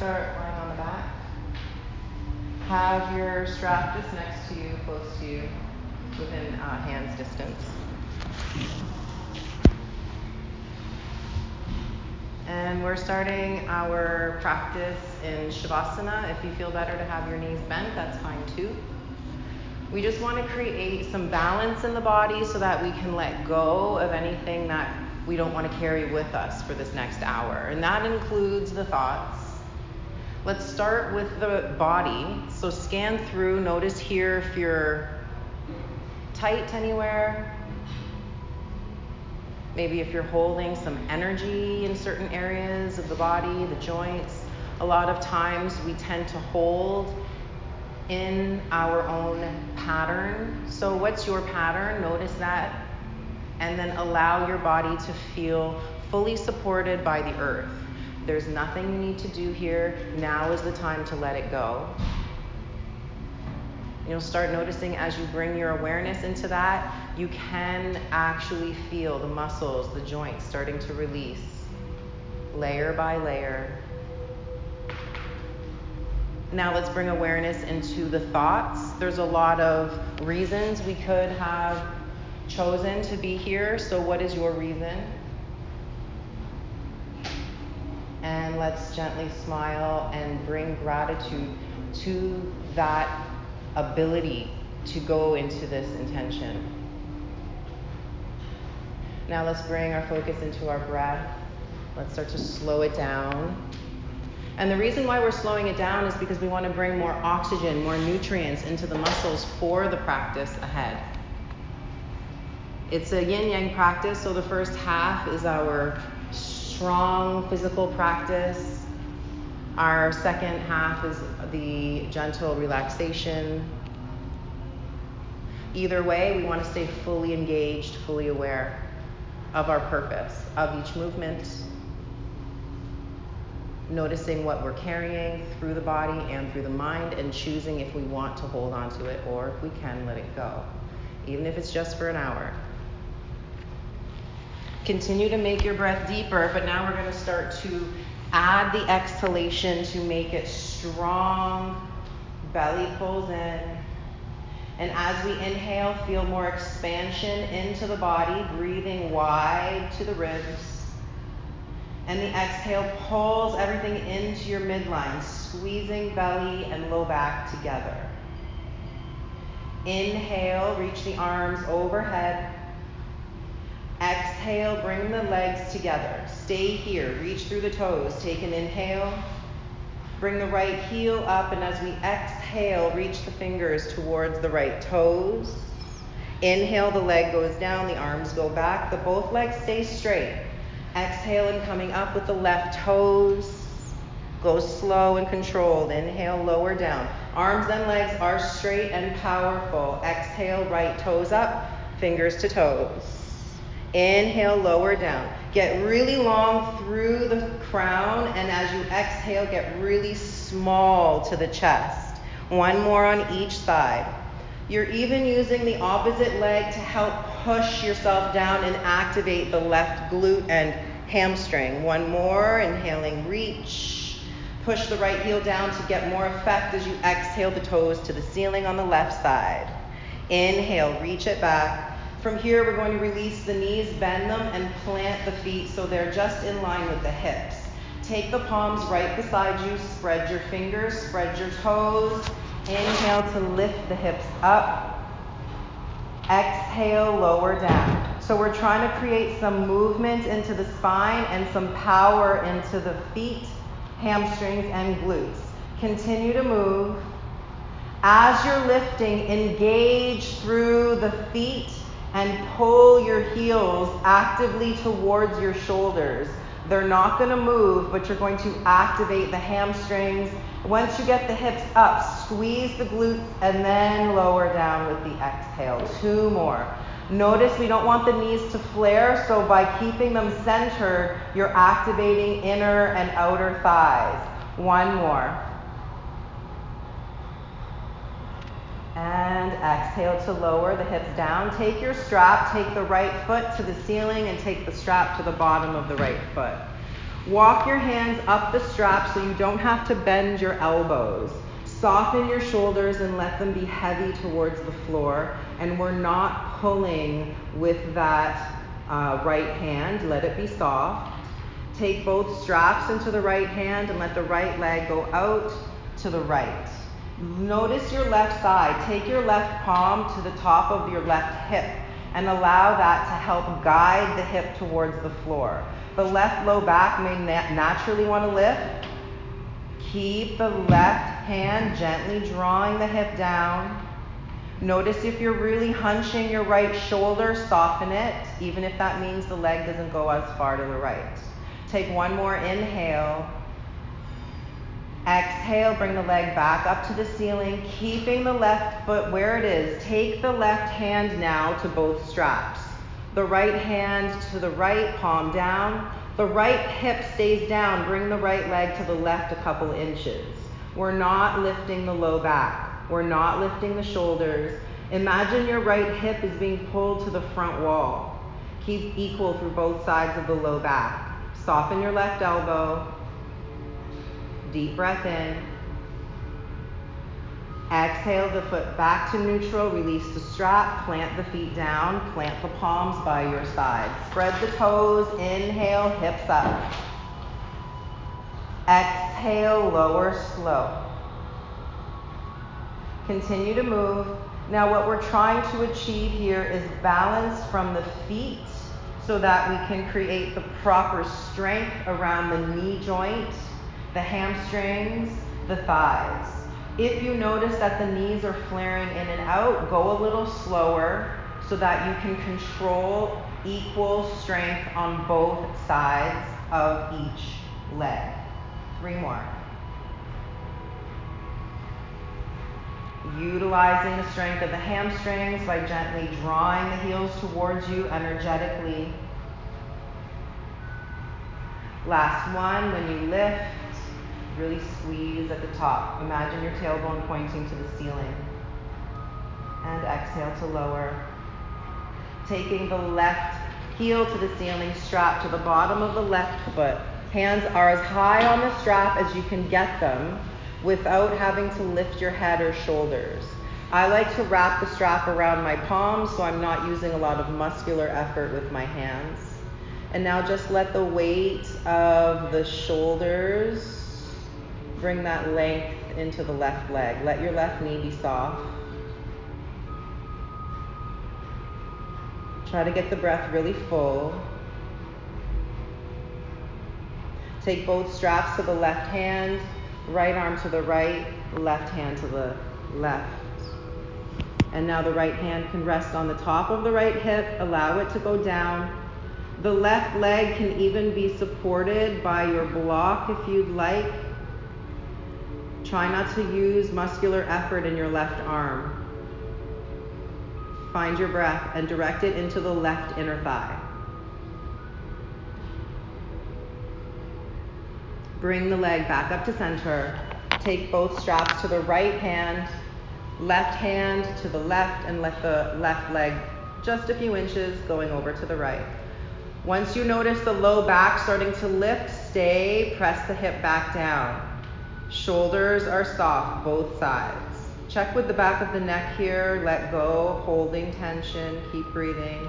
start lying on the back. Have your strap just next to you, close to you, within uh, hand's distance. And we're starting our practice in Shavasana. If you feel better to have your knees bent, that's fine too. We just want to create some balance in the body so that we can let go of anything that we don't want to carry with us for this next hour. And that includes the thoughts. Let's start with the body. So scan through, notice here if you're tight anywhere. Maybe if you're holding some energy in certain areas of the body, the joints. A lot of times we tend to hold in our own pattern. So, what's your pattern? Notice that. And then allow your body to feel fully supported by the earth. There's nothing you need to do here. Now is the time to let it go. You'll start noticing as you bring your awareness into that, you can actually feel the muscles, the joints starting to release layer by layer. Now let's bring awareness into the thoughts. There's a lot of reasons we could have chosen to be here. So, what is your reason? And let's gently smile and bring gratitude to that ability to go into this intention. Now let's bring our focus into our breath. Let's start to slow it down. And the reason why we're slowing it down is because we want to bring more oxygen, more nutrients into the muscles for the practice ahead. It's a yin yang practice, so the first half is our strong physical practice. Our second half is the gentle relaxation. Either way, we want to stay fully engaged, fully aware of our purpose, of each movement, noticing what we're carrying through the body and through the mind, and choosing if we want to hold on to it or if we can let it go, even if it's just for an hour. Continue to make your breath deeper, but now we're going to start to add the exhalation to make it strong. Belly pulls in. And as we inhale, feel more expansion into the body, breathing wide to the ribs. And the exhale pulls everything into your midline, squeezing belly and low back together. Inhale, reach the arms overhead. Exhale, bring the legs together. Stay here, reach through the toes. Take an inhale. Bring the right heel up, and as we exhale, reach the fingers towards the right toes. Inhale, the leg goes down, the arms go back, the both legs stay straight. Exhale and coming up with the left toes. Go slow and controlled. Inhale, lower down. Arms and legs are straight and powerful. Exhale, right toes up, fingers to toes. Inhale, lower down. Get really long through the crown, and as you exhale, get really small to the chest. One more on each side. You're even using the opposite leg to help push yourself down and activate the left glute and hamstring. One more, inhaling, reach. Push the right heel down to get more effect as you exhale the toes to the ceiling on the left side. Inhale, reach it back. From here, we're going to release the knees, bend them, and plant the feet so they're just in line with the hips. Take the palms right beside you, spread your fingers, spread your toes. Inhale to lift the hips up. Exhale, lower down. So we're trying to create some movement into the spine and some power into the feet, hamstrings, and glutes. Continue to move. As you're lifting, engage through the feet and pull your heels actively towards your shoulders. They're not going to move, but you're going to activate the hamstrings. Once you get the hips up, squeeze the glutes and then lower down with the exhale. Two more. Notice we don't want the knees to flare, so by keeping them centered, you're activating inner and outer thighs. One more. And exhale to lower the hips down. Take your strap, take the right foot to the ceiling, and take the strap to the bottom of the right foot. Walk your hands up the strap so you don't have to bend your elbows. Soften your shoulders and let them be heavy towards the floor. And we're not pulling with that uh, right hand. Let it be soft. Take both straps into the right hand and let the right leg go out to the right. Notice your left side. Take your left palm to the top of your left hip and allow that to help guide the hip towards the floor. The left low back may na- naturally want to lift. Keep the left hand gently drawing the hip down. Notice if you're really hunching your right shoulder, soften it, even if that means the leg doesn't go as far to the right. Take one more inhale. Exhale, bring the leg back up to the ceiling, keeping the left foot where it is. Take the left hand now to both straps. The right hand to the right, palm down. The right hip stays down. Bring the right leg to the left a couple inches. We're not lifting the low back. We're not lifting the shoulders. Imagine your right hip is being pulled to the front wall. Keep equal through both sides of the low back. Soften your left elbow. Deep breath in. Exhale the foot back to neutral. Release the strap. Plant the feet down. Plant the palms by your side. Spread the toes. Inhale, hips up. Exhale, lower slow. Continue to move. Now, what we're trying to achieve here is balance from the feet so that we can create the proper strength around the knee joint, the hamstrings, the thighs. If you notice that the knees are flaring in and out, go a little slower so that you can control equal strength on both sides of each leg. Three more. Utilizing the strength of the hamstrings by gently drawing the heels towards you energetically. Last one, when you lift, Really squeeze at the top. Imagine your tailbone pointing to the ceiling. And exhale to lower. Taking the left heel to the ceiling, strap to the bottom of the left foot. Hands are as high on the strap as you can get them without having to lift your head or shoulders. I like to wrap the strap around my palms so I'm not using a lot of muscular effort with my hands. And now just let the weight of the shoulders Bring that length into the left leg. Let your left knee be soft. Try to get the breath really full. Take both straps to the left hand, right arm to the right, left hand to the left. And now the right hand can rest on the top of the right hip, allow it to go down. The left leg can even be supported by your block if you'd like. Try not to use muscular effort in your left arm. Find your breath and direct it into the left inner thigh. Bring the leg back up to center. Take both straps to the right hand, left hand to the left, and let the left leg just a few inches going over to the right. Once you notice the low back starting to lift, stay, press the hip back down. Shoulders are soft, both sides. Check with the back of the neck here. Let go, holding tension. Keep breathing.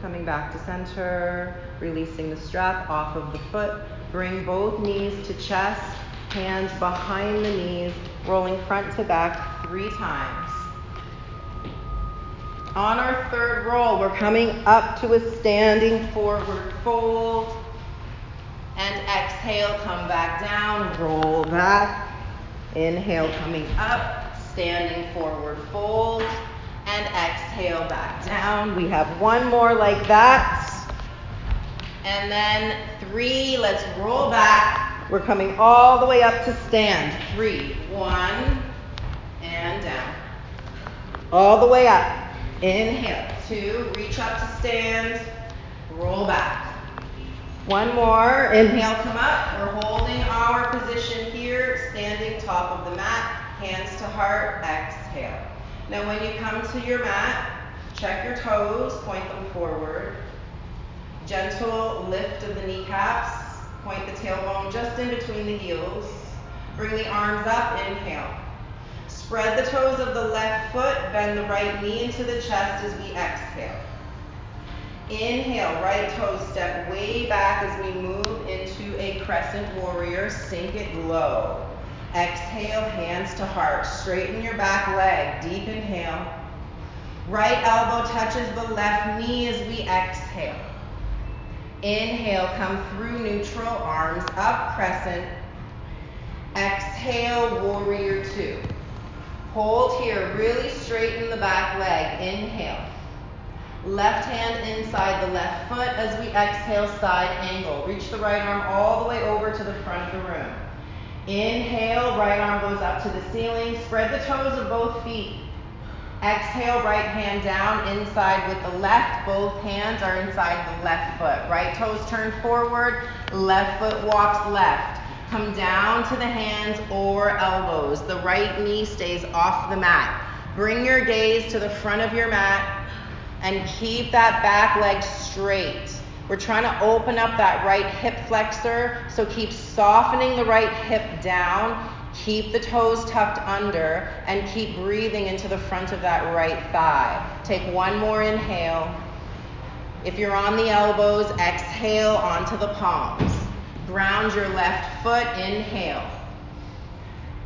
Coming back to center, releasing the strap off of the foot. Bring both knees to chest, hands behind the knees, rolling front to back three times. On our third roll, we're coming up to a standing forward fold. And exhale, come back down, roll back. Inhale, coming up, standing forward fold. And exhale, back down. We have one more like that. And then three, let's roll back. We're coming all the way up to stand. Three, one, and down. All the way up. Inhale, two, reach up to stand, roll back. One more, inhale, come up. We're holding our position here, standing top of the mat, hands to heart, exhale. Now when you come to your mat, Check your toes, point them forward. Gentle lift of the kneecaps. Point the tailbone just in between the heels. Bring the arms up, inhale. Spread the toes of the left foot, bend the right knee into the chest as we exhale. Inhale, right toes step way back as we move into a crescent warrior. Sink it low. Exhale, hands to heart. Straighten your back leg. Deep inhale. Right elbow touches the left knee as we exhale. Inhale, come through neutral, arms up, crescent. Exhale, warrior two. Hold here, really straighten the back leg. Inhale. Left hand inside the left foot as we exhale, side angle. Reach the right arm all the way over to the front of the room. Inhale, right arm goes up to the ceiling. Spread the toes of both feet. Exhale, right hand down inside with the left. Both hands are inside the left foot. Right toes turn forward, left foot walks left. Come down to the hands or elbows. The right knee stays off the mat. Bring your gaze to the front of your mat and keep that back leg straight. We're trying to open up that right hip flexor, so keep softening the right hip down Keep the toes tucked under and keep breathing into the front of that right thigh. Take one more inhale. If you're on the elbows, exhale onto the palms. Ground your left foot, inhale.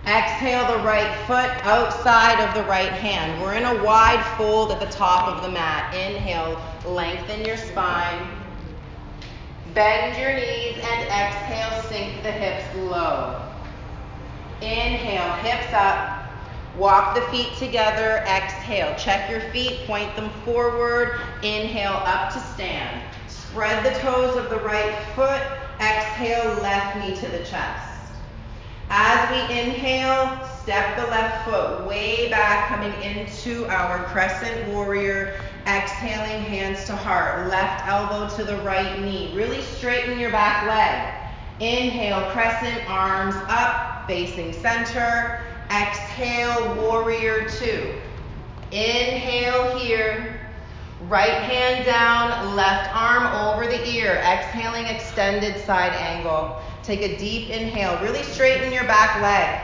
Exhale the right foot outside of the right hand. We're in a wide fold at the top of the mat. Inhale, lengthen your spine. Bend your knees and exhale, sink the hips low. Inhale, hips up. Walk the feet together. Exhale. Check your feet. Point them forward. Inhale, up to stand. Spread the toes of the right foot. Exhale, left knee to the chest. As we inhale, step the left foot way back, coming into our crescent warrior. Exhaling, hands to heart. Left elbow to the right knee. Really straighten your back leg. Inhale, crescent, arms up facing center. Exhale, warrior two. Inhale here. Right hand down, left arm over the ear. Exhaling, extended side angle. Take a deep inhale. Really straighten your back leg.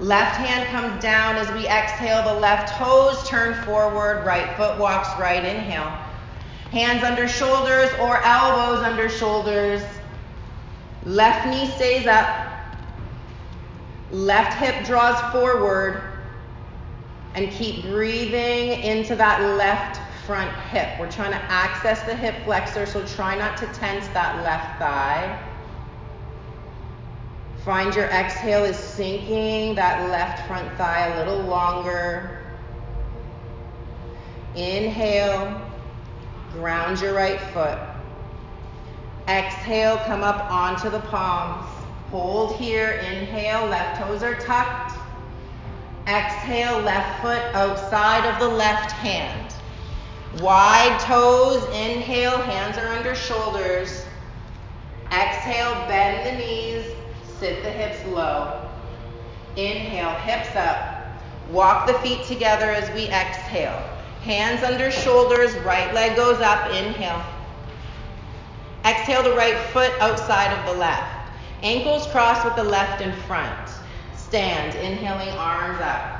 Left hand comes down as we exhale. The left toes turn forward. Right foot walks right. Inhale. Hands under shoulders or elbows under shoulders. Left knee stays up. Left hip draws forward and keep breathing into that left front hip. We're trying to access the hip flexor, so try not to tense that left thigh. Find your exhale is sinking that left front thigh a little longer. Inhale, ground your right foot. Exhale, come up onto the palms. Hold here, inhale, left toes are tucked. Exhale, left foot outside of the left hand. Wide toes, inhale, hands are under shoulders. Exhale, bend the knees, sit the hips low. Inhale, hips up. Walk the feet together as we exhale. Hands under shoulders, right leg goes up, inhale. Exhale the right foot outside of the left. Ankles crossed with the left in front. Stand, inhaling arms up.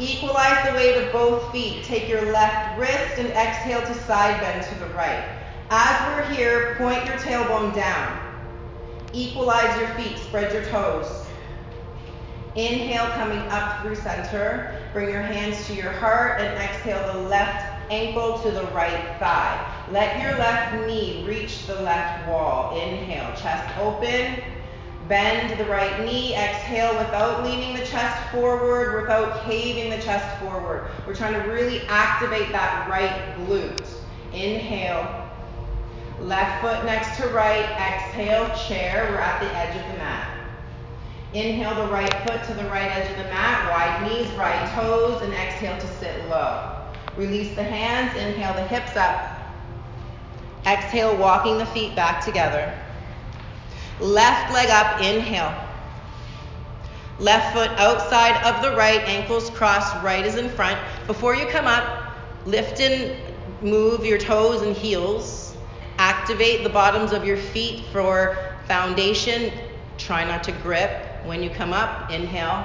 Equalize the weight of both feet. Take your left wrist and exhale to side bend to the right. As we're here, point your tailbone down. Equalize your feet, spread your toes. Inhale, coming up through center. Bring your hands to your heart and exhale the left ankle to the right thigh. Let your left knee reach the left wall. Inhale, chest open. Bend the right knee. Exhale without leaning the chest forward, without caving the chest forward. We're trying to really activate that right glute. Inhale. Left foot next to right. Exhale, chair. We're at the edge of the mat. Inhale the right foot to the right edge of the mat. Wide knees, right toes, and exhale to sit low. Release the hands, inhale the hips up. Exhale, walking the feet back together. Left leg up, inhale. Left foot outside of the right, ankles crossed, right is in front. Before you come up, Lift and move your toes and heels. Activate the bottoms of your feet for foundation. Try not to grip. When you come up, inhale.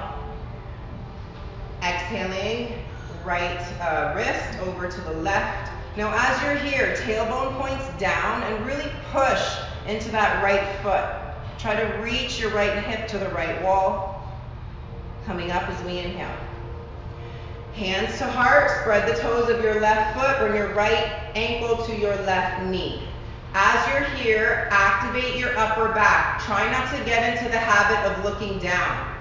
Exhaling, right uh, wrist over to the left. Now, as you're here, tailbone points down and really push into that right foot. Try to reach your right hip to the right wall. Coming up as we inhale. Hands to heart, spread the toes of your left foot, bring your right ankle to your left knee. As you're here, activate your upper back. Try not to get into the habit of looking down.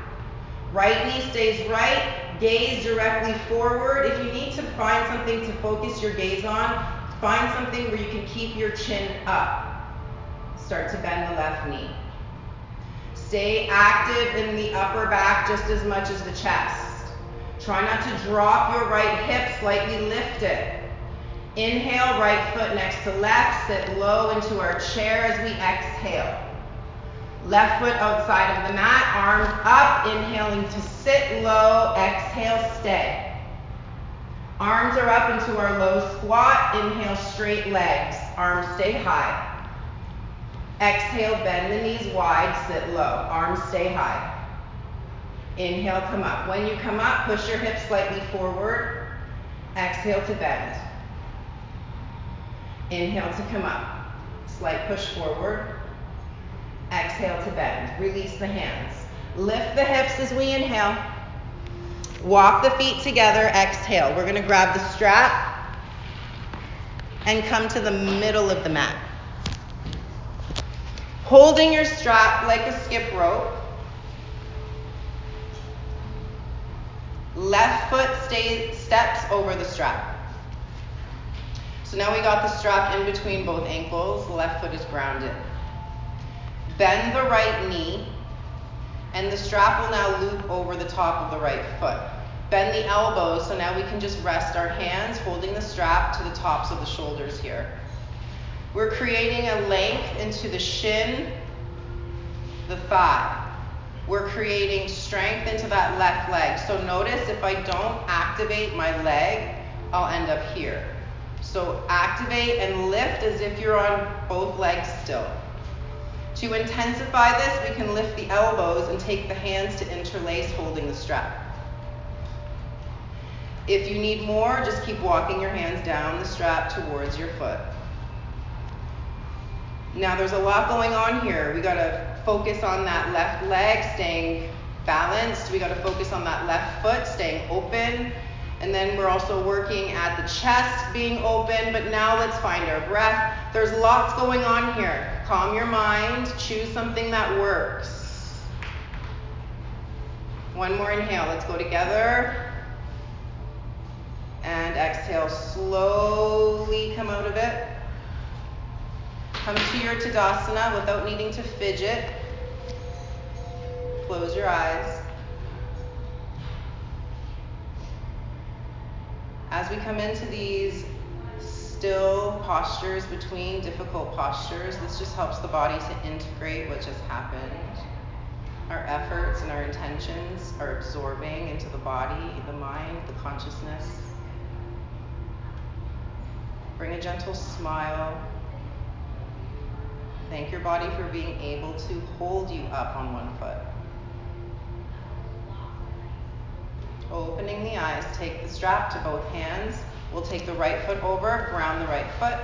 Right knee stays right, gaze directly forward. If you need to find something to focus your gaze on, find something where you can keep your chin up. Start to bend the left knee. Stay active in the upper back just as much as the chest. Try not to drop your right hip, slightly lift it. Inhale, right foot next to left, sit low into our chair as we exhale. Left foot outside of the mat, arms up, inhaling to sit low, exhale, stay. Arms are up into our low squat, inhale, straight legs, arms stay high. Exhale, bend the knees wide, sit low, arms stay high. Inhale, come up. When you come up, push your hips slightly forward. Exhale to bend. Inhale to come up. Slight push forward. Exhale to bend. Release the hands. Lift the hips as we inhale. Walk the feet together. Exhale. We're going to grab the strap and come to the middle of the mat. Holding your strap like a skip rope. Left foot stays, steps over the strap. So now we got the strap in between both ankles. Left foot is grounded. Bend the right knee, and the strap will now loop over the top of the right foot. Bend the elbows, so now we can just rest our hands holding the strap to the tops of the shoulders here. We're creating a length into the shin, the thigh. We're creating strength into that left leg. So notice if I don't activate my leg, I'll end up here. So activate and lift as if you're on both legs still. To intensify this, we can lift the elbows and take the hands to interlace holding the strap. If you need more, just keep walking your hands down the strap towards your foot. Now there's a lot going on here. We gotta focus on that left leg staying balanced. We gotta focus on that left foot staying open. And then we're also working at the chest being open, but now let's find our breath. There's lots going on here. Calm your mind, choose something that works. One more inhale, let's go together. And exhale, slowly come out of it. Come to your Tadasana without needing to fidget. Close your eyes. As we come into these still postures between difficult postures, this just helps the body to integrate what just happened. Our efforts and our intentions are absorbing into the body, the mind, the consciousness. Bring a gentle smile Thank your body for being able to hold you up on one foot. Opening the eyes, take the strap to both hands. We'll take the right foot over, ground the right foot.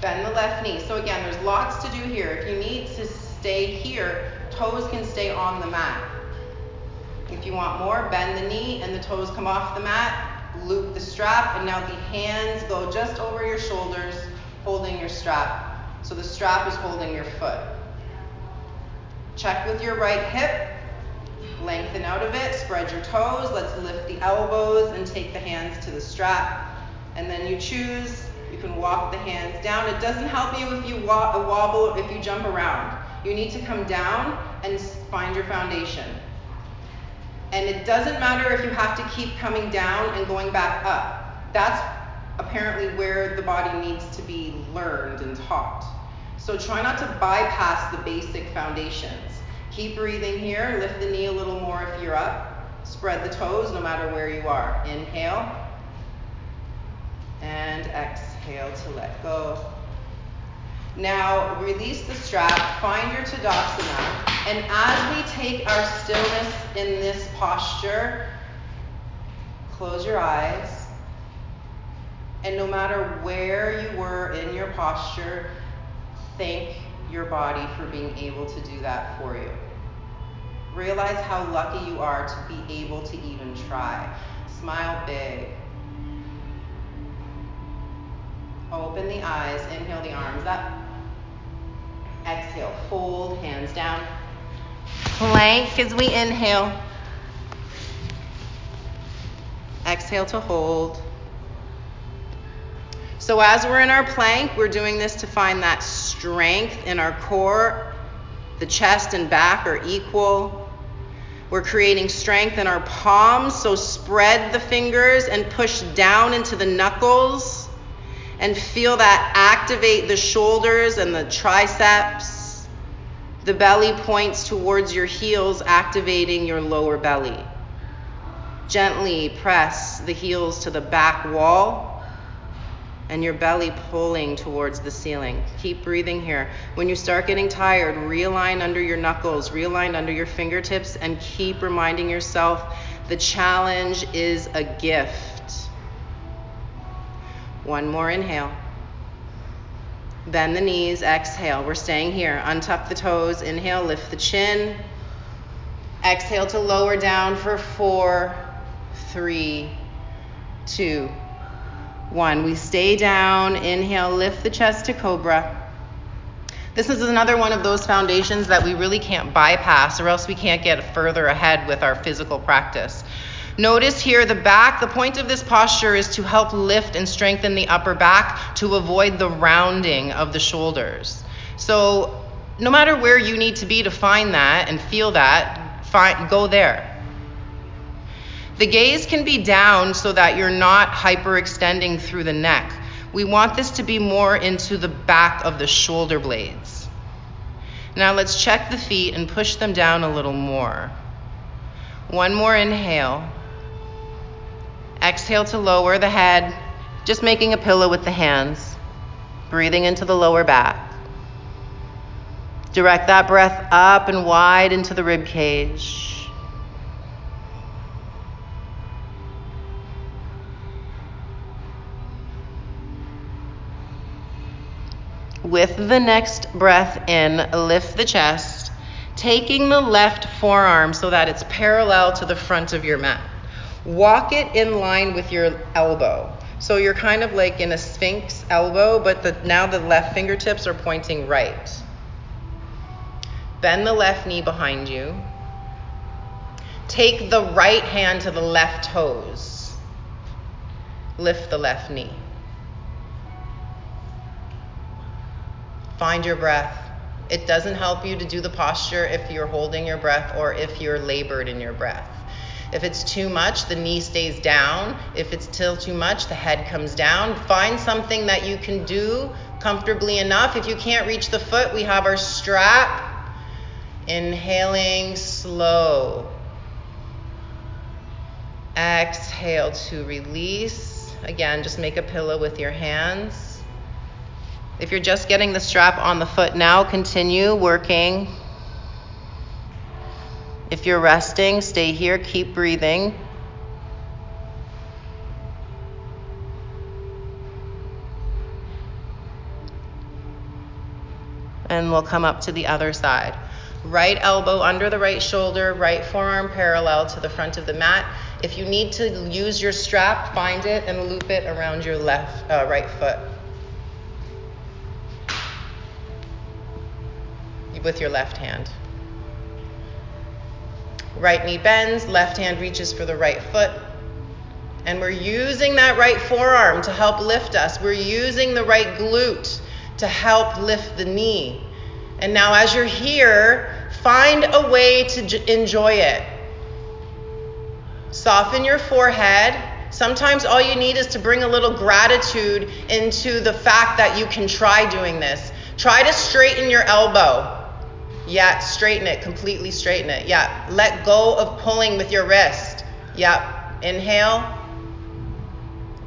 Bend the left knee. So again, there's lots to do here. If you need to stay here, toes can stay on the mat. If you want more, bend the knee and the toes come off the mat. Loop the strap, and now the hands go just over your shoulders holding your strap. So the strap is holding your foot. Check with your right hip. Lengthen out of it. Spread your toes. Let's lift the elbows and take the hands to the strap. And then you choose. You can walk the hands down. It doesn't help you if you wobble, if you jump around. You need to come down and find your foundation. And it doesn't matter if you have to keep coming down and going back up. That's apparently where the body needs to be learned and taught. So try not to bypass the basic foundations. Keep breathing here. Lift the knee a little more if you're up. Spread the toes no matter where you are. Inhale. And exhale to let go. Now release the strap, find your Tadasana, and as we take our stillness in this posture, close your eyes. And no matter where you were in your posture, thank your body for being able to do that for you. Realize how lucky you are to be able to even try. Smile big. Open the eyes, inhale the arms up. Exhale, fold, hands down. Plank as we inhale. Exhale to hold. So, as we're in our plank, we're doing this to find that strength in our core. The chest and back are equal. We're creating strength in our palms, so spread the fingers and push down into the knuckles and feel that activate the shoulders and the triceps. The belly points towards your heels, activating your lower belly. Gently press the heels to the back wall and your belly pulling towards the ceiling. Keep breathing here. When you start getting tired, realign under your knuckles, realign under your fingertips, and keep reminding yourself the challenge is a gift. One more inhale. Bend the knees, exhale. We're staying here. Untuck the toes, inhale, lift the chin. Exhale to lower down for four, three, two, one. We stay down, inhale, lift the chest to cobra. This is another one of those foundations that we really can't bypass, or else we can't get further ahead with our physical practice. Notice here the back, the point of this posture is to help lift and strengthen the upper back to avoid the rounding of the shoulders. So, no matter where you need to be to find that and feel that, find, go there. The gaze can be down so that you're not hyperextending through the neck. We want this to be more into the back of the shoulder blades. Now let's check the feet and push them down a little more. One more inhale. Exhale to lower the head, just making a pillow with the hands. Breathing into the lower back. Direct that breath up and wide into the rib cage. With the next breath in, lift the chest, taking the left forearm so that it's parallel to the front of your mat. Walk it in line with your elbow. So you're kind of like in a sphinx elbow, but the, now the left fingertips are pointing right. Bend the left knee behind you. Take the right hand to the left toes. Lift the left knee. Find your breath. It doesn't help you to do the posture if you're holding your breath or if you're labored in your breath. If it's too much, the knee stays down. If it's still too much, the head comes down. Find something that you can do comfortably enough. If you can't reach the foot, we have our strap. Inhaling slow. Exhale to release. Again, just make a pillow with your hands. If you're just getting the strap on the foot now, continue working if you're resting, stay here, keep breathing. And we'll come up to the other side. Right elbow under the right shoulder, right forearm parallel to the front of the mat. If you need to use your strap, find it and loop it around your left, uh, right foot. With your left hand. Right knee bends, left hand reaches for the right foot. And we're using that right forearm to help lift us. We're using the right glute to help lift the knee. And now, as you're here, find a way to j- enjoy it. Soften your forehead. Sometimes all you need is to bring a little gratitude into the fact that you can try doing this. Try to straighten your elbow. Yeah, straighten it, completely straighten it. Yeah, let go of pulling with your wrist. Yeah, Inhale.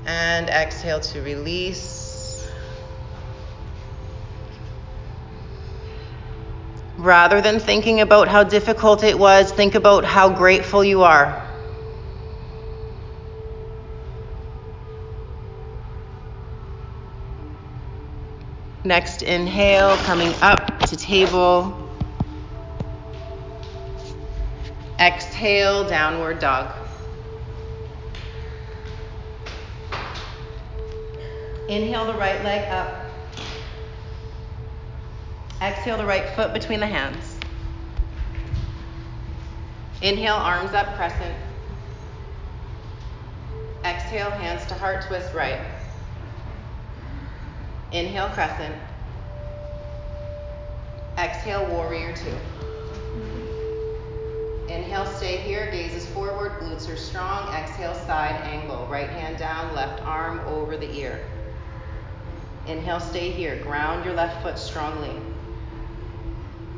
And exhale to release. Rather than thinking about how difficult it was, think about how grateful you are. Next inhale, coming up to table. Exhale, downward dog. Inhale the right leg up. Exhale the right foot between the hands. Inhale, arms up, crescent. Exhale, hands to heart twist right. Inhale, crescent. Exhale, warrior two. Inhale, stay here, gazes forward, glutes are strong. Exhale, side angle. Right hand down, left arm over the ear. Inhale, stay here. Ground your left foot strongly.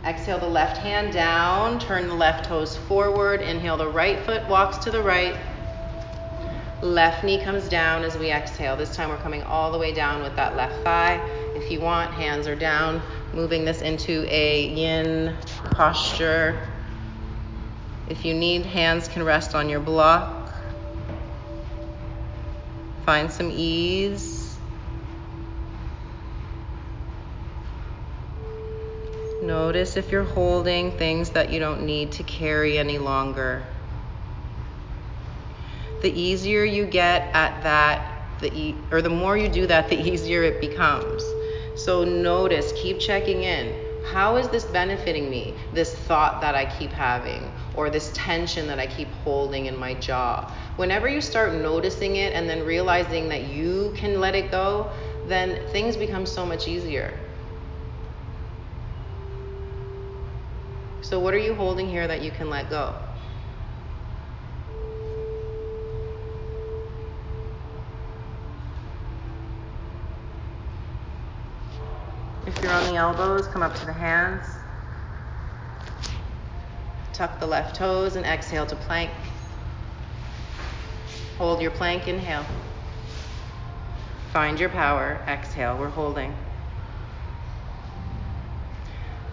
Exhale the left hand down, turn the left toes forward. Inhale, the right foot walks to the right. Left knee comes down as we exhale. This time we're coming all the way down with that left thigh. If you want, hands are down, moving this into a yin posture. If you need, hands can rest on your block. Find some ease. Notice if you're holding things that you don't need to carry any longer. The easier you get at that, the e- or the more you do that, the easier it becomes. So notice, keep checking in. How is this benefiting me? This thought that I keep having, or this tension that I keep holding in my jaw. Whenever you start noticing it and then realizing that you can let it go, then things become so much easier. So, what are you holding here that you can let go? If you're on the elbows, come up to the hands. Tuck the left toes and exhale to plank. Hold your plank, inhale. Find your power, exhale. We're holding.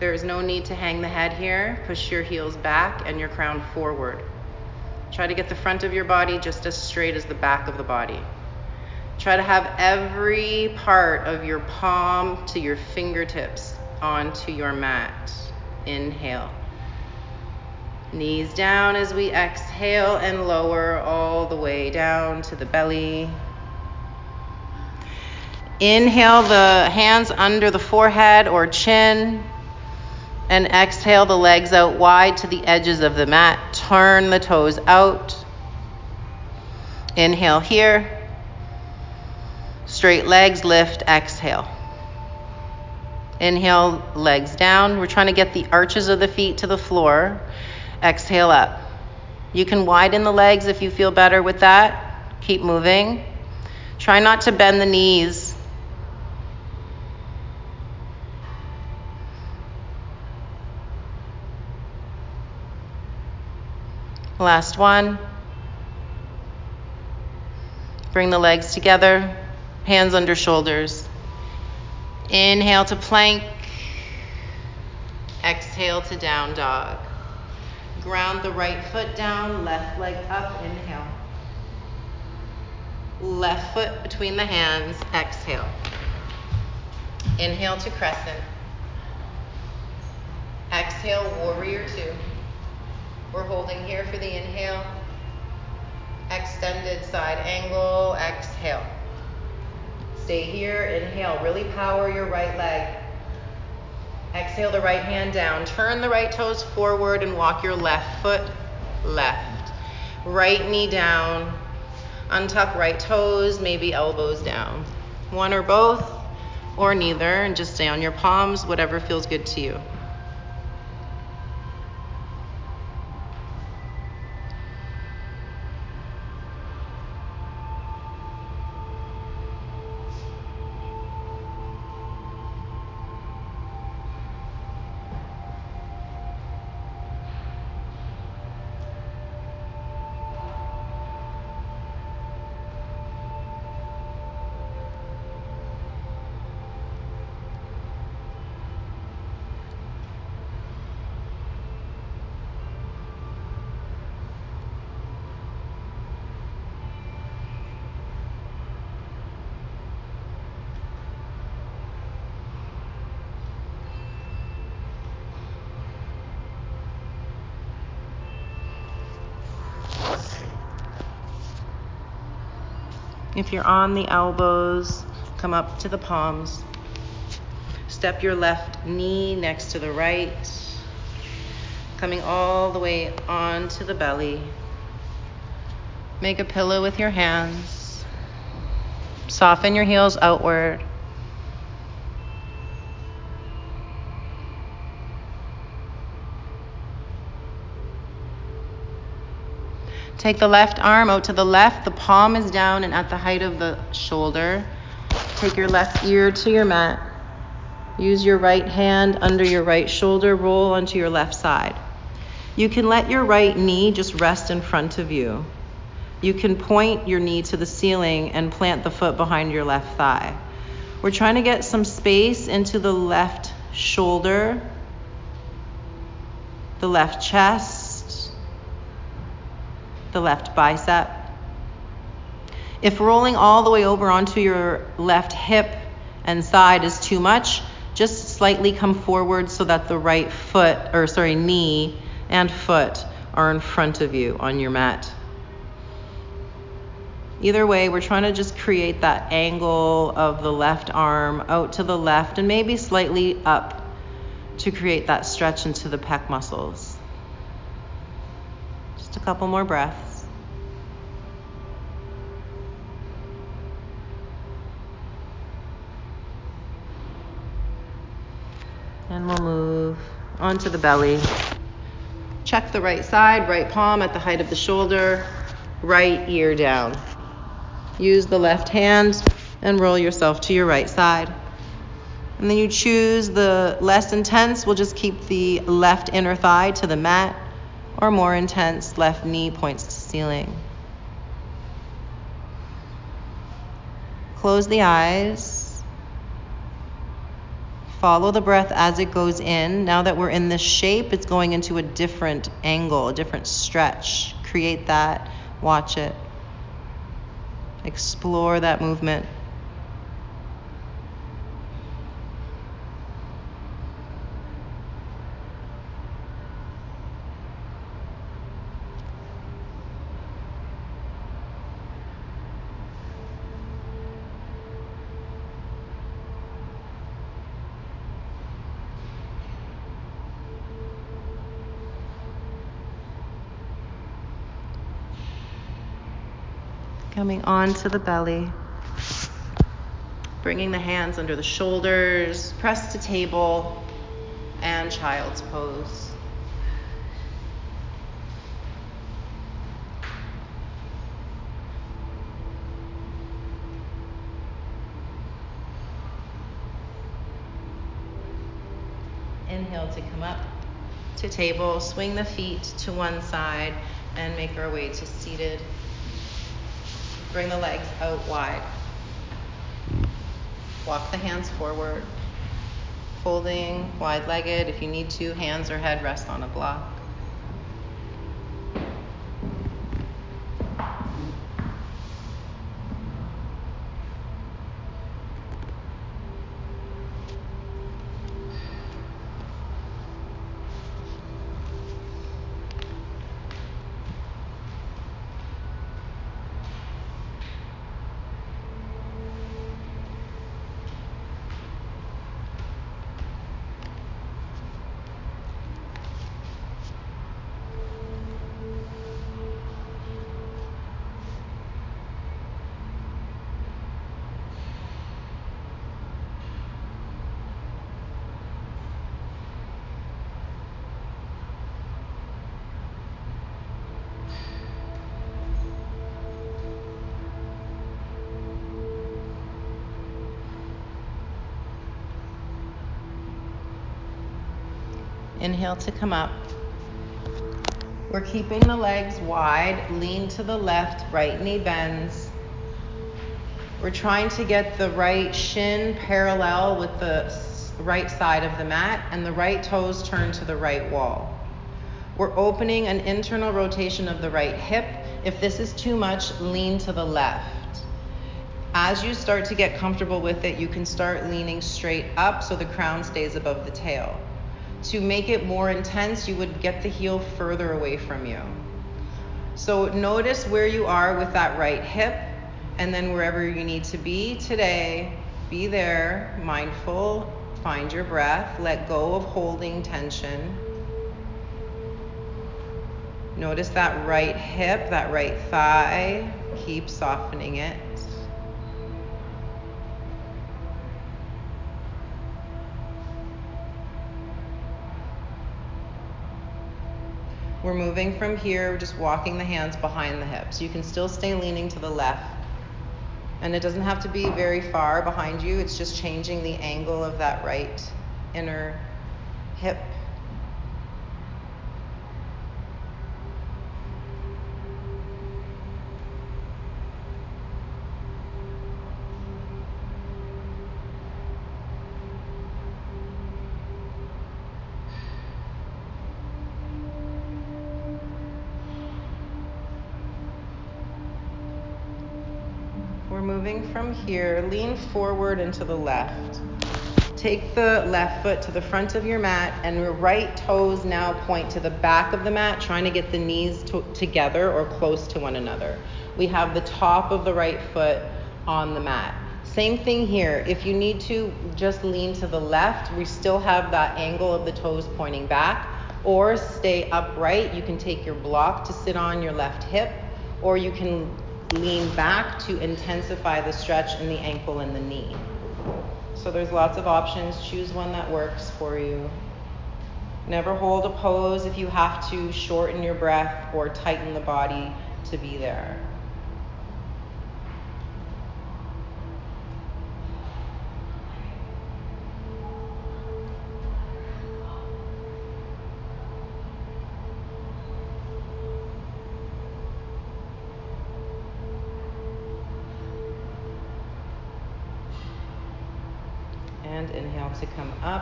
There is no need to hang the head here. Push your heels back and your crown forward. Try to get the front of your body just as straight as the back of the body. Try to have every part of your palm to your fingertips onto your mat. Inhale. Knees down as we exhale and lower all the way down to the belly. Inhale the hands under the forehead or chin and exhale the legs out wide to the edges of the mat. Turn the toes out. Inhale here. Straight legs, lift, exhale. Inhale, legs down. We're trying to get the arches of the feet to the floor. Exhale up. You can widen the legs if you feel better with that. Keep moving. Try not to bend the knees Last one. Bring the legs together, hands under shoulders. Inhale to plank. Exhale to down dog. Ground the right foot down, left leg up, inhale. Left foot between the hands, exhale. Inhale to crescent. Exhale, warrior two. We're holding here for the inhale. Extended side angle, exhale. Stay here, inhale. Really power your right leg. Exhale the right hand down. Turn the right toes forward and walk your left foot left. Right knee down. Untuck right toes, maybe elbows down. One or both, or neither, and just stay on your palms, whatever feels good to you. If you're on the elbows, come up to the palms. Step your left knee next to the right, coming all the way onto the belly. Make a pillow with your hands. Soften your heels outward. Take the left arm out to the left. The palm is down and at the height of the shoulder. Take your left ear to your mat. Use your right hand under your right shoulder. Roll onto your left side. You can let your right knee just rest in front of you. You can point your knee to the ceiling and plant the foot behind your left thigh. We're trying to get some space into the left shoulder, the left chest, the left bicep. If rolling all the way over onto your left hip and side is too much, just slightly come forward so that the right foot, or sorry, knee and foot are in front of you on your mat. Either way, we're trying to just create that angle of the left arm out to the left and maybe slightly up to create that stretch into the pec muscles. Just a couple more breaths. And we'll move onto the belly. Check the right side, right palm at the height of the shoulder, right ear down. Use the left hand and roll yourself to your right side. And then you choose the less intense, we'll just keep the left inner thigh to the mat, or more intense, left knee points to ceiling. Close the eyes. Follow the breath as it goes in. Now that we're in this shape, it's going into a different angle, a different stretch. Create that, watch it. Explore that movement. Coming onto the belly. Bringing the hands under the shoulders, press to table, and child's pose. Inhale to come up to table, swing the feet to one side, and make our way to seated. Bring the legs out wide. Walk the hands forward. Folding wide legged. If you need to, hands or head rest on a block. Inhale to come up. We're keeping the legs wide, lean to the left, right knee bends. We're trying to get the right shin parallel with the right side of the mat and the right toes turn to the right wall. We're opening an internal rotation of the right hip. If this is too much, lean to the left. As you start to get comfortable with it, you can start leaning straight up so the crown stays above the tail. To make it more intense, you would get the heel further away from you. So notice where you are with that right hip And then wherever you need to be today, be there, mindful, find your breath, let go of holding tension. Notice that right hip, that right thigh. Keep softening it. We're moving from here, we're just walking the hands behind the hips. You can still stay leaning to the left. And it doesn't have to be very far behind you, it's just changing the angle of that right inner hip. Here. Lean forward and to the left. Take the left foot to the front of your mat, and your right toes now point to the back of the mat, trying to get the knees to- together or close to one another. We have the top of the right foot on the mat. Same thing here. If you need to, just lean to the left. We still have that angle of the toes pointing back. Or stay upright. You can take your block to sit on your left hip, or you can lean back to intensify the stretch in the ankle and the knee. So there's lots of options. Choose one that works for you. Never hold a pose if you have to shorten your breath or tighten the body to be there.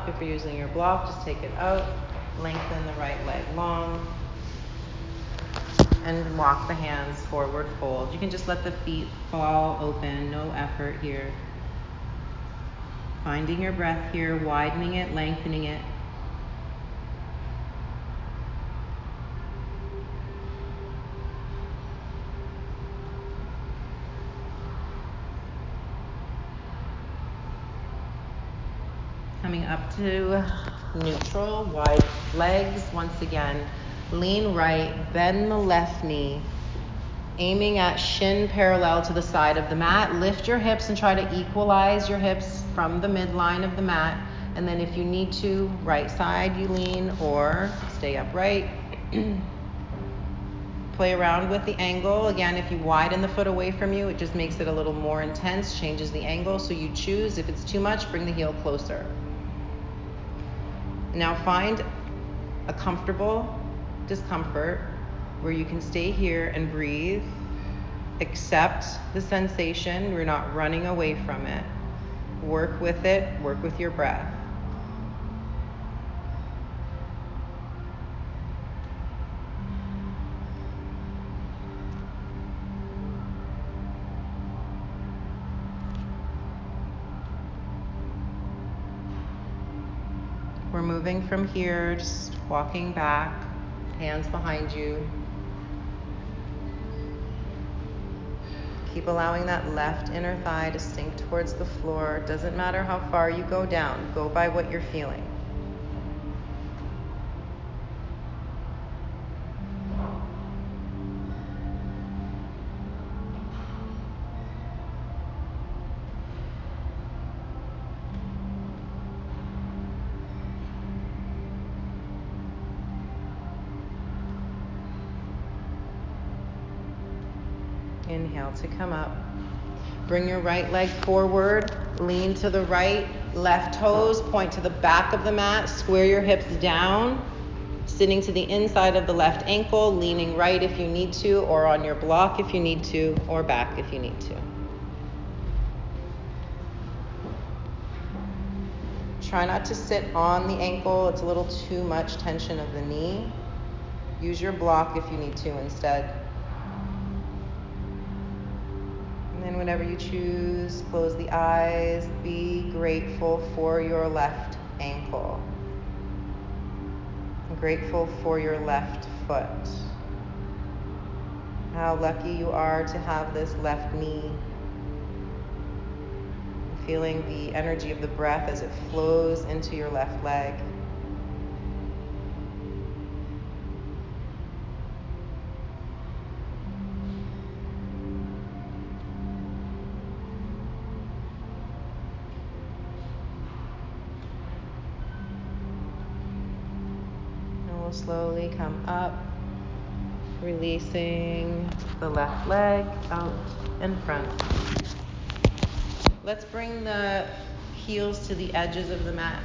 If you're using your block, just take it out. Lengthen the right leg long. And walk the hands forward fold. You can just let the feet fall open, no effort here. Finding your breath here, widening it, lengthening it. Coming up to neutral, wide legs. Once again, lean right, bend the left knee, aiming at shin parallel to the side of the mat. Lift your hips and try to equalize your hips from the midline of the mat. And then, if you need to, right side you lean or stay upright. Play around with the angle. Again, if you widen the foot away from you, it just makes it a little more intense, changes the angle. So you choose. If it's too much, bring the heel closer. Now find a comfortable discomfort where you can stay here and breathe. Accept the sensation. We're not running away from it. Work with it, work with your breath. We're moving from here, just walking back, hands behind you. Keep allowing that left inner thigh to sink towards the floor. Doesn't matter how far you go down, go by what you're feeling. To come up. Bring your right leg forward, lean to the right, left toes point to the back of the mat, square your hips down, sitting to the inside of the left ankle, leaning right if you need to, or on your block if you need to, or back if you need to. Try not to sit on the ankle, it's a little too much tension of the knee. Use your block if you need to instead. Whenever you choose, close the eyes. Be grateful for your left ankle. Grateful for your left foot. How lucky you are to have this left knee feeling the energy of the breath as it flows into your left leg. Come up, releasing the left leg out and front. Let's bring the heels to the edges of the mat.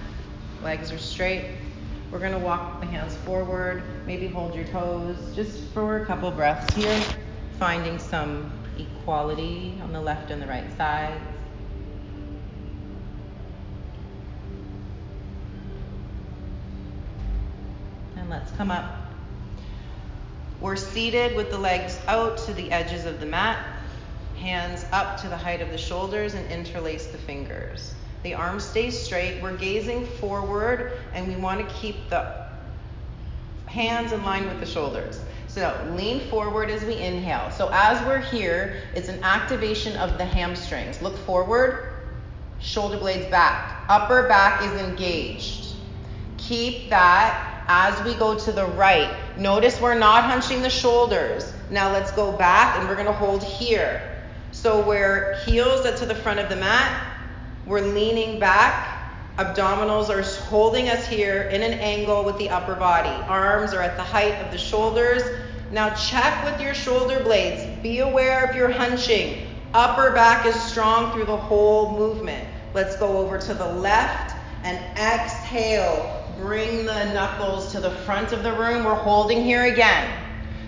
Legs are straight. We're going to walk the hands forward, maybe hold your toes just for a couple breaths here, finding some equality on the left and the right sides. And let's come up. We're seated with the legs out to the edges of the mat, hands up to the height of the shoulders, and interlace the fingers. The arms stay straight. We're gazing forward, and we want to keep the hands in line with the shoulders. So lean forward as we inhale. So as we're here, it's an activation of the hamstrings. Look forward, shoulder blades back. Upper back is engaged. Keep that as we go to the right. Notice we're not hunching the shoulders. Now let's go back and we're going to hold here. So we're heels to the front of the mat. We're leaning back. Abdominals are holding us here in an angle with the upper body. Arms are at the height of the shoulders. Now check with your shoulder blades. Be aware if you're hunching. Upper back is strong through the whole movement. Let's go over to the left and exhale bring the knuckles to the front of the room. We're holding here again.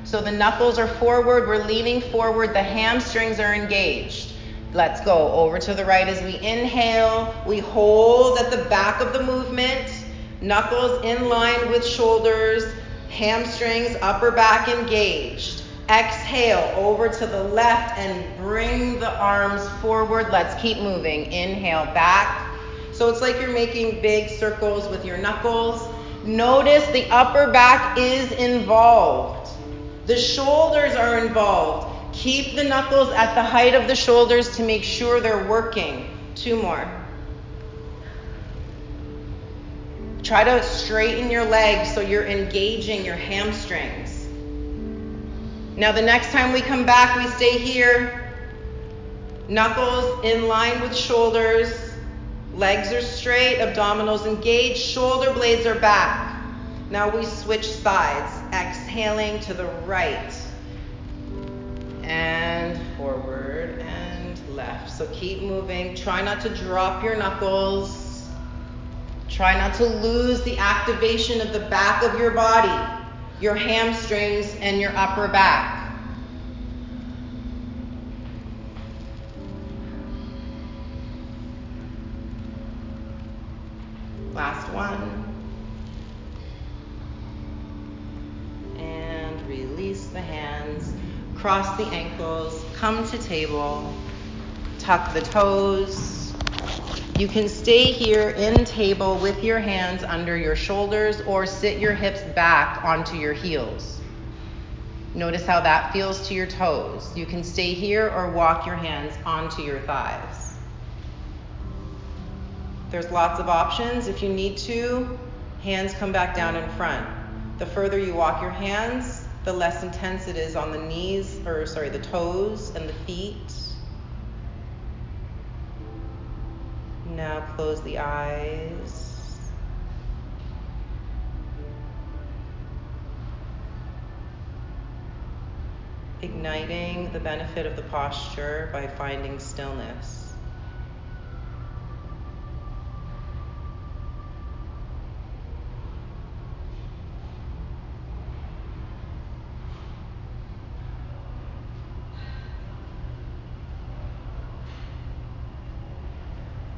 So the knuckles are forward, we're leaning forward, the hamstrings are engaged. Let's go over to the right as we inhale. We hold at the back of the movement, knuckles in line with shoulders, hamstrings, upper back engaged. Exhale over to the left and bring the arms forward. Let's keep moving. Inhale back so it's like you're making big circles with your knuckles. Notice the upper back is involved. The shoulders are involved. Keep the knuckles at the height of the shoulders to make sure they're working. Two more. Try to straighten your legs so you're engaging your hamstrings. Now, the next time we come back, we stay here. Knuckles in line with shoulders. Legs are straight, abdominals engaged, shoulder blades are back. Now we switch sides, exhaling to the right and forward and left. So keep moving. Try not to drop your knuckles. Try not to lose the activation of the back of your body, your hamstrings, and your upper back. Cross the ankles. Come to table. Tuck the toes. You can stay here in table with your hands under your shoulders or sit your hips back onto your heels. Notice how that feels to your toes. You can stay here or walk your hands onto your thighs. There's lots of options. If you need to, hands come back down in front. The further you walk your hands, the less intense it is on the knees, or sorry, the toes and the feet. Now close the eyes. Igniting the benefit of the posture by finding stillness.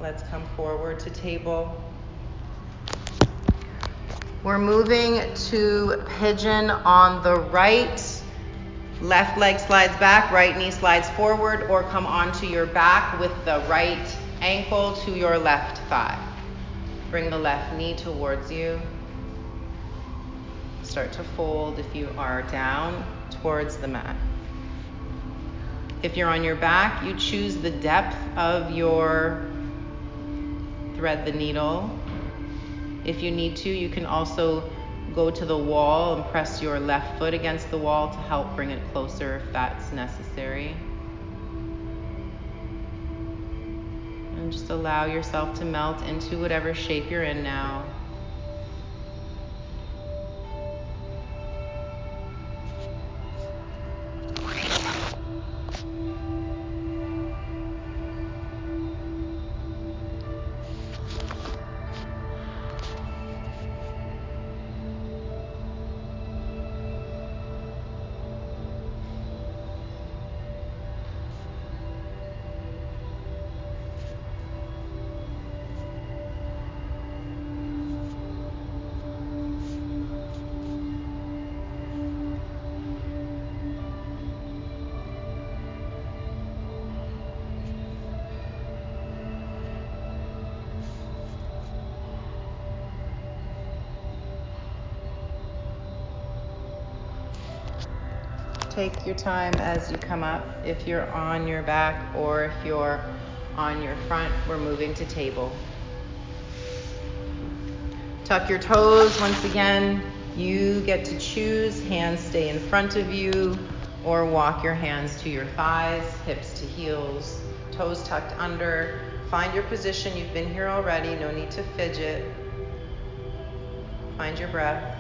Let's come forward to table. We're moving to pigeon on the right. Left leg slides back, right knee slides forward, or come onto your back with the right ankle to your left thigh. Bring the left knee towards you. Start to fold if you are down towards the mat. If you're on your back, you choose the depth of your thread the needle. If you need to, you can also go to the wall and press your left foot against the wall to help bring it closer if that's necessary. And just allow yourself to melt into whatever shape you're in now. Take your time as you come up. If you're on your back or if you're on your front, we're moving to table. Tuck your toes once again. You get to choose. Hands stay in front of you or walk your hands to your thighs, hips to heels, toes tucked under. Find your position. You've been here already. No need to fidget. Find your breath.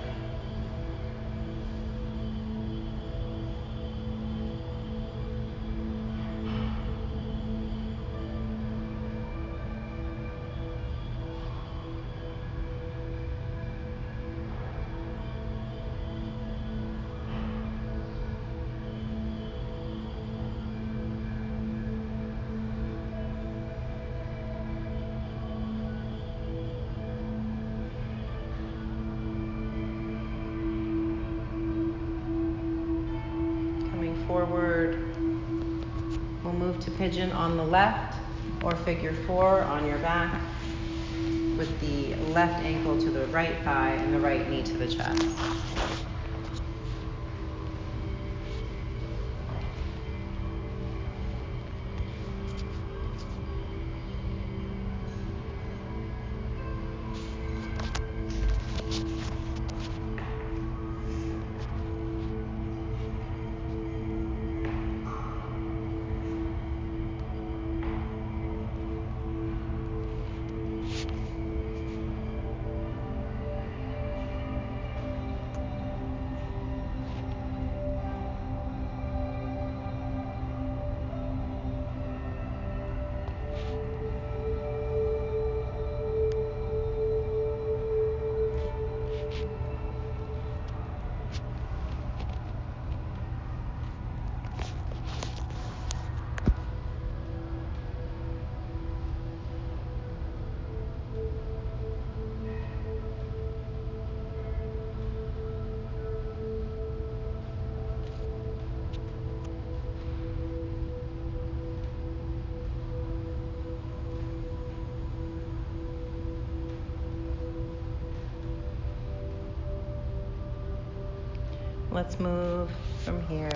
Let's move from here.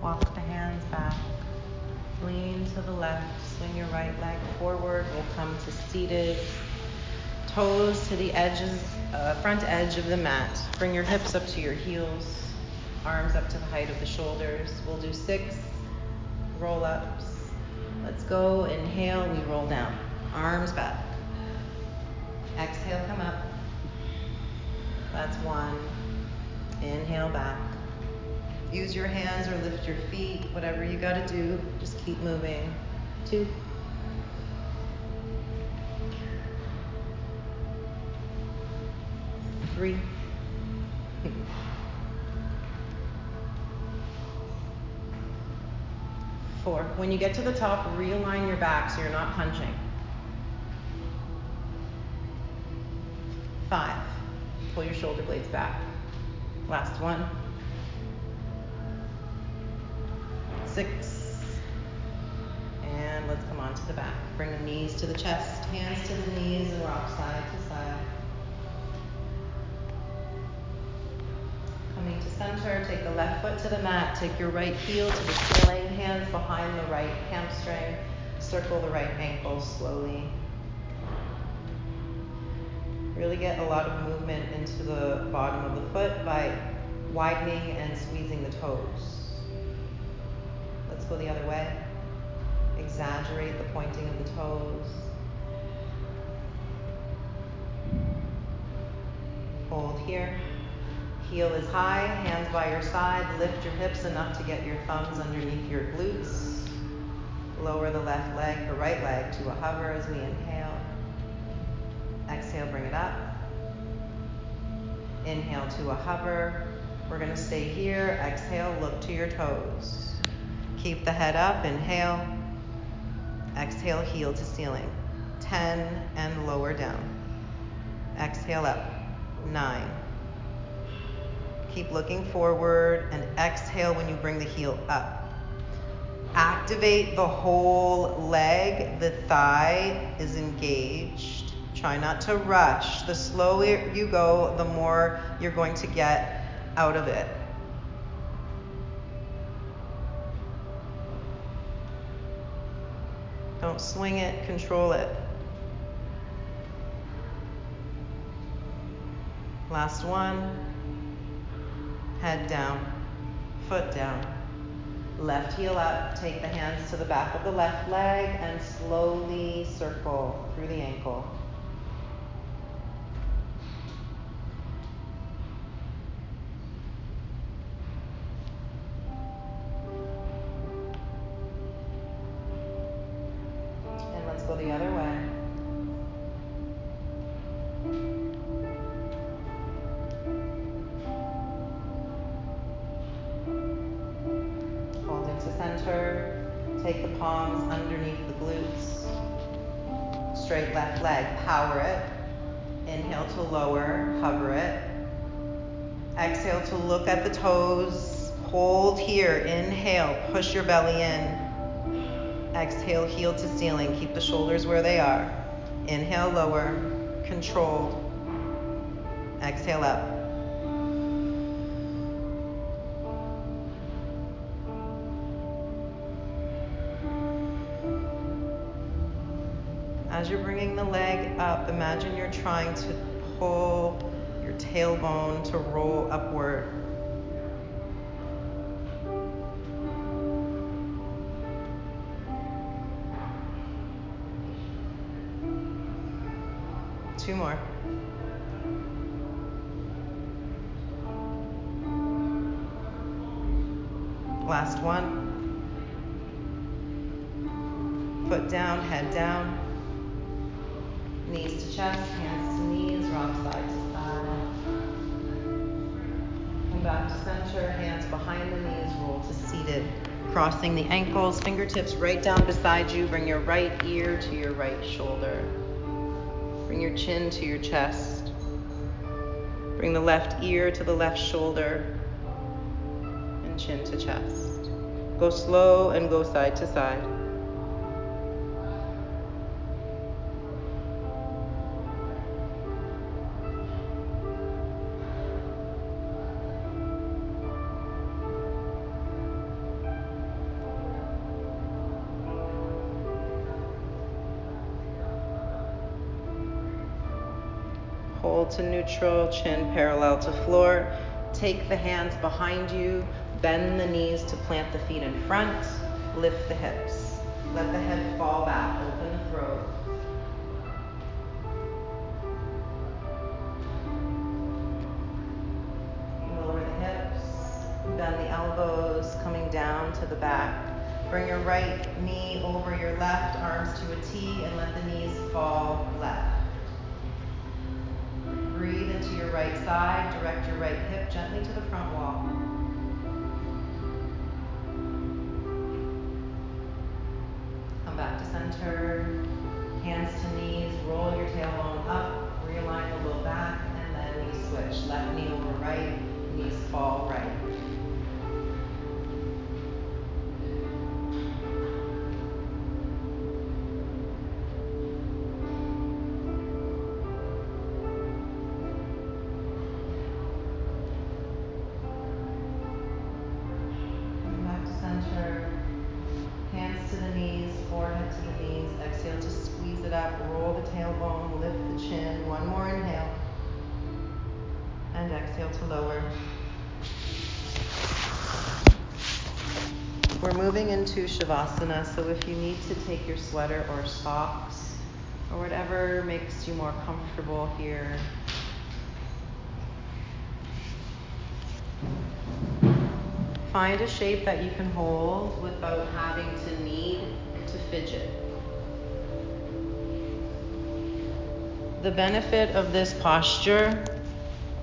Walk the hands back. Lean to the left. Swing your right leg forward. We'll come to seated. Toes to the edges, uh, front edge of the mat. Bring your hips up to your heels. Arms up to the height of the shoulders. We'll do six roll ups. Let's go. Inhale, we roll down. Arms back. Exhale, come up. That's one. Inhale back. Use your hands or lift your feet, whatever you got to do. Just keep moving. Two. Three. Four. When you get to the top, realign your back so you're not punching. Five. Pull your shoulder blades back. Last one. Six. And let's come on to the back. Bring the knees to the chest, hands to the knees, and rock side to side. Coming to center, take the left foot to the mat, take your right heel to the ceiling, hands behind the right hamstring, circle the right ankle slowly. Really get a lot of movement into the bottom of the foot by widening and squeezing the toes. Let's go the other way. Exaggerate the pointing of the toes. Hold here. Heel is high, hands by your side. Lift your hips enough to get your thumbs underneath your glutes. Lower the left leg or right leg to a hover as we inhale. Exhale, bring it up. Inhale to a hover. We're going to stay here. Exhale, look to your toes. Keep the head up. Inhale. Exhale, heel to ceiling. 10 and lower down. Exhale up. 9. Keep looking forward and exhale when you bring the heel up. Activate the whole leg. The thigh is engaged. Try not to rush. The slower you go, the more you're going to get out of it. Don't swing it, control it. Last one. Head down, foot down. Left heel up, take the hands to the back of the left leg and slowly circle through the ankle. Belly in. Exhale, heel to ceiling. Keep the shoulders where they are. Inhale, lower, controlled. Exhale up. As you're bringing the leg up, imagine you're trying to pull your tailbone to roll upward. Two more. Last one. Foot down, head down. Knees to chest, hands to knees, rock side to side. Come back to center, hands behind the knees, roll to seated. Crossing the ankles, fingertips right down beside you. Bring your right ear to your right shoulder. Bring your chin to your chest. Bring the left ear to the left shoulder and chin to chest. Go slow and go side to side. To neutral, chin parallel to floor. Take the hands behind you, bend the knees to plant the feet in front, lift the hips. Let the head fall back, open the throat. Lower the hips, bend the elbows, coming down to the back. Bring your right knee over your left, arms to a T, and let the knees fall left. Right side. Direct your right hip gently to the front wall. Into Shavasana, so if you need to take your sweater or socks or whatever makes you more comfortable here, find a shape that you can hold without having to need to fidget. The benefit of this posture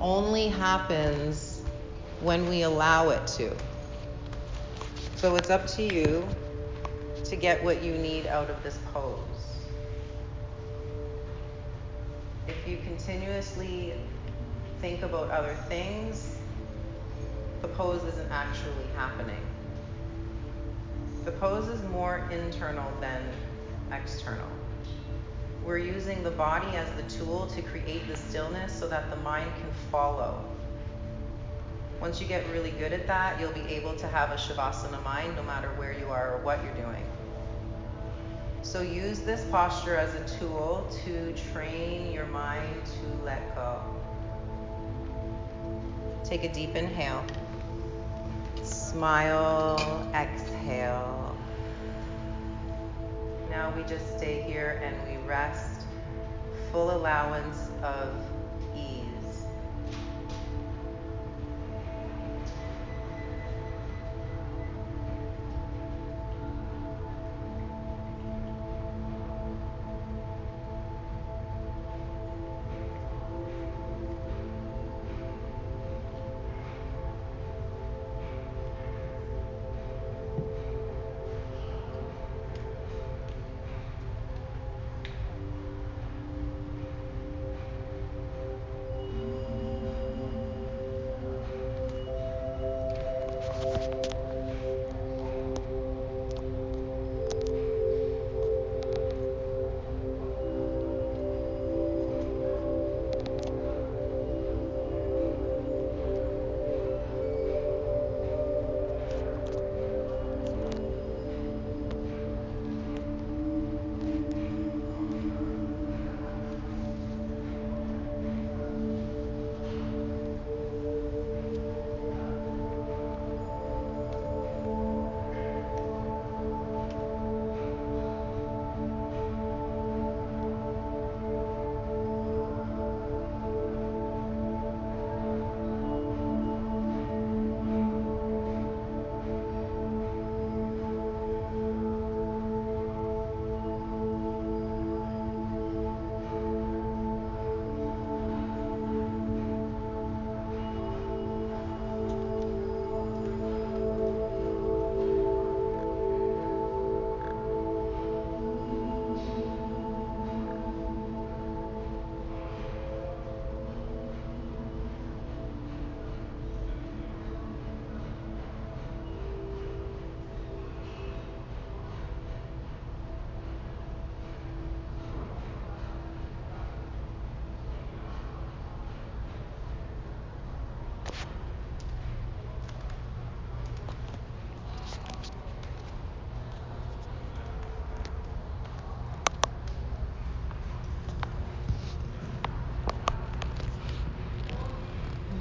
only happens when we allow it to. So it's up to you to get what you need out of this pose. If you continuously think about other things, the pose isn't actually happening. The pose is more internal than external. We're using the body as the tool to create the stillness so that the mind can follow. Once you get really good at that, you'll be able to have a Shavasana mind no matter where you are or what you're doing. So use this posture as a tool to train your mind to let go. Take a deep inhale. Smile, exhale. Now we just stay here and we rest, full allowance of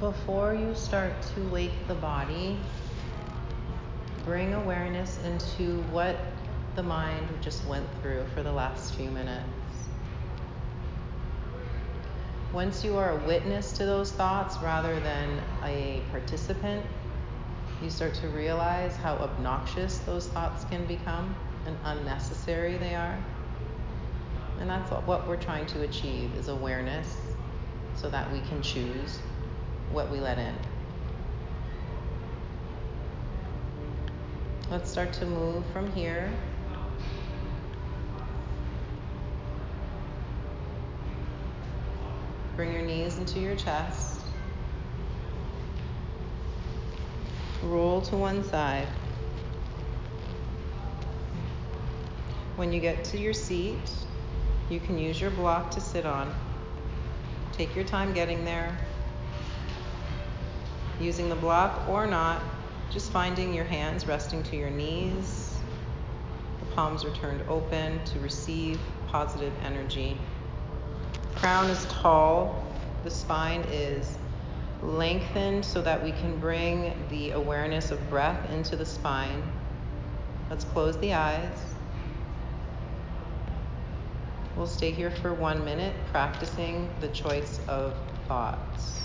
Before you start to wake the body, bring awareness into what the mind just went through for the last few minutes. Once you are a witness to those thoughts rather than a participant, you start to realize how obnoxious those thoughts can become and unnecessary they are. And that's what we're trying to achieve is awareness so that we can choose what we let in. Let's start to move from here. Bring your knees into your chest. Roll to one side. When you get to your seat, you can use your block to sit on. Take your time getting there using the block or not, just finding your hands resting to your knees. The palms are turned open to receive positive energy. Crown is tall, the spine is lengthened so that we can bring the awareness of breath into the spine. Let's close the eyes. We'll stay here for one minute practicing the choice of thoughts.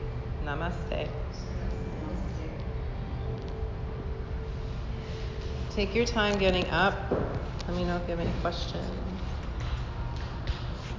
Take your time getting up. Let me know if you have any questions.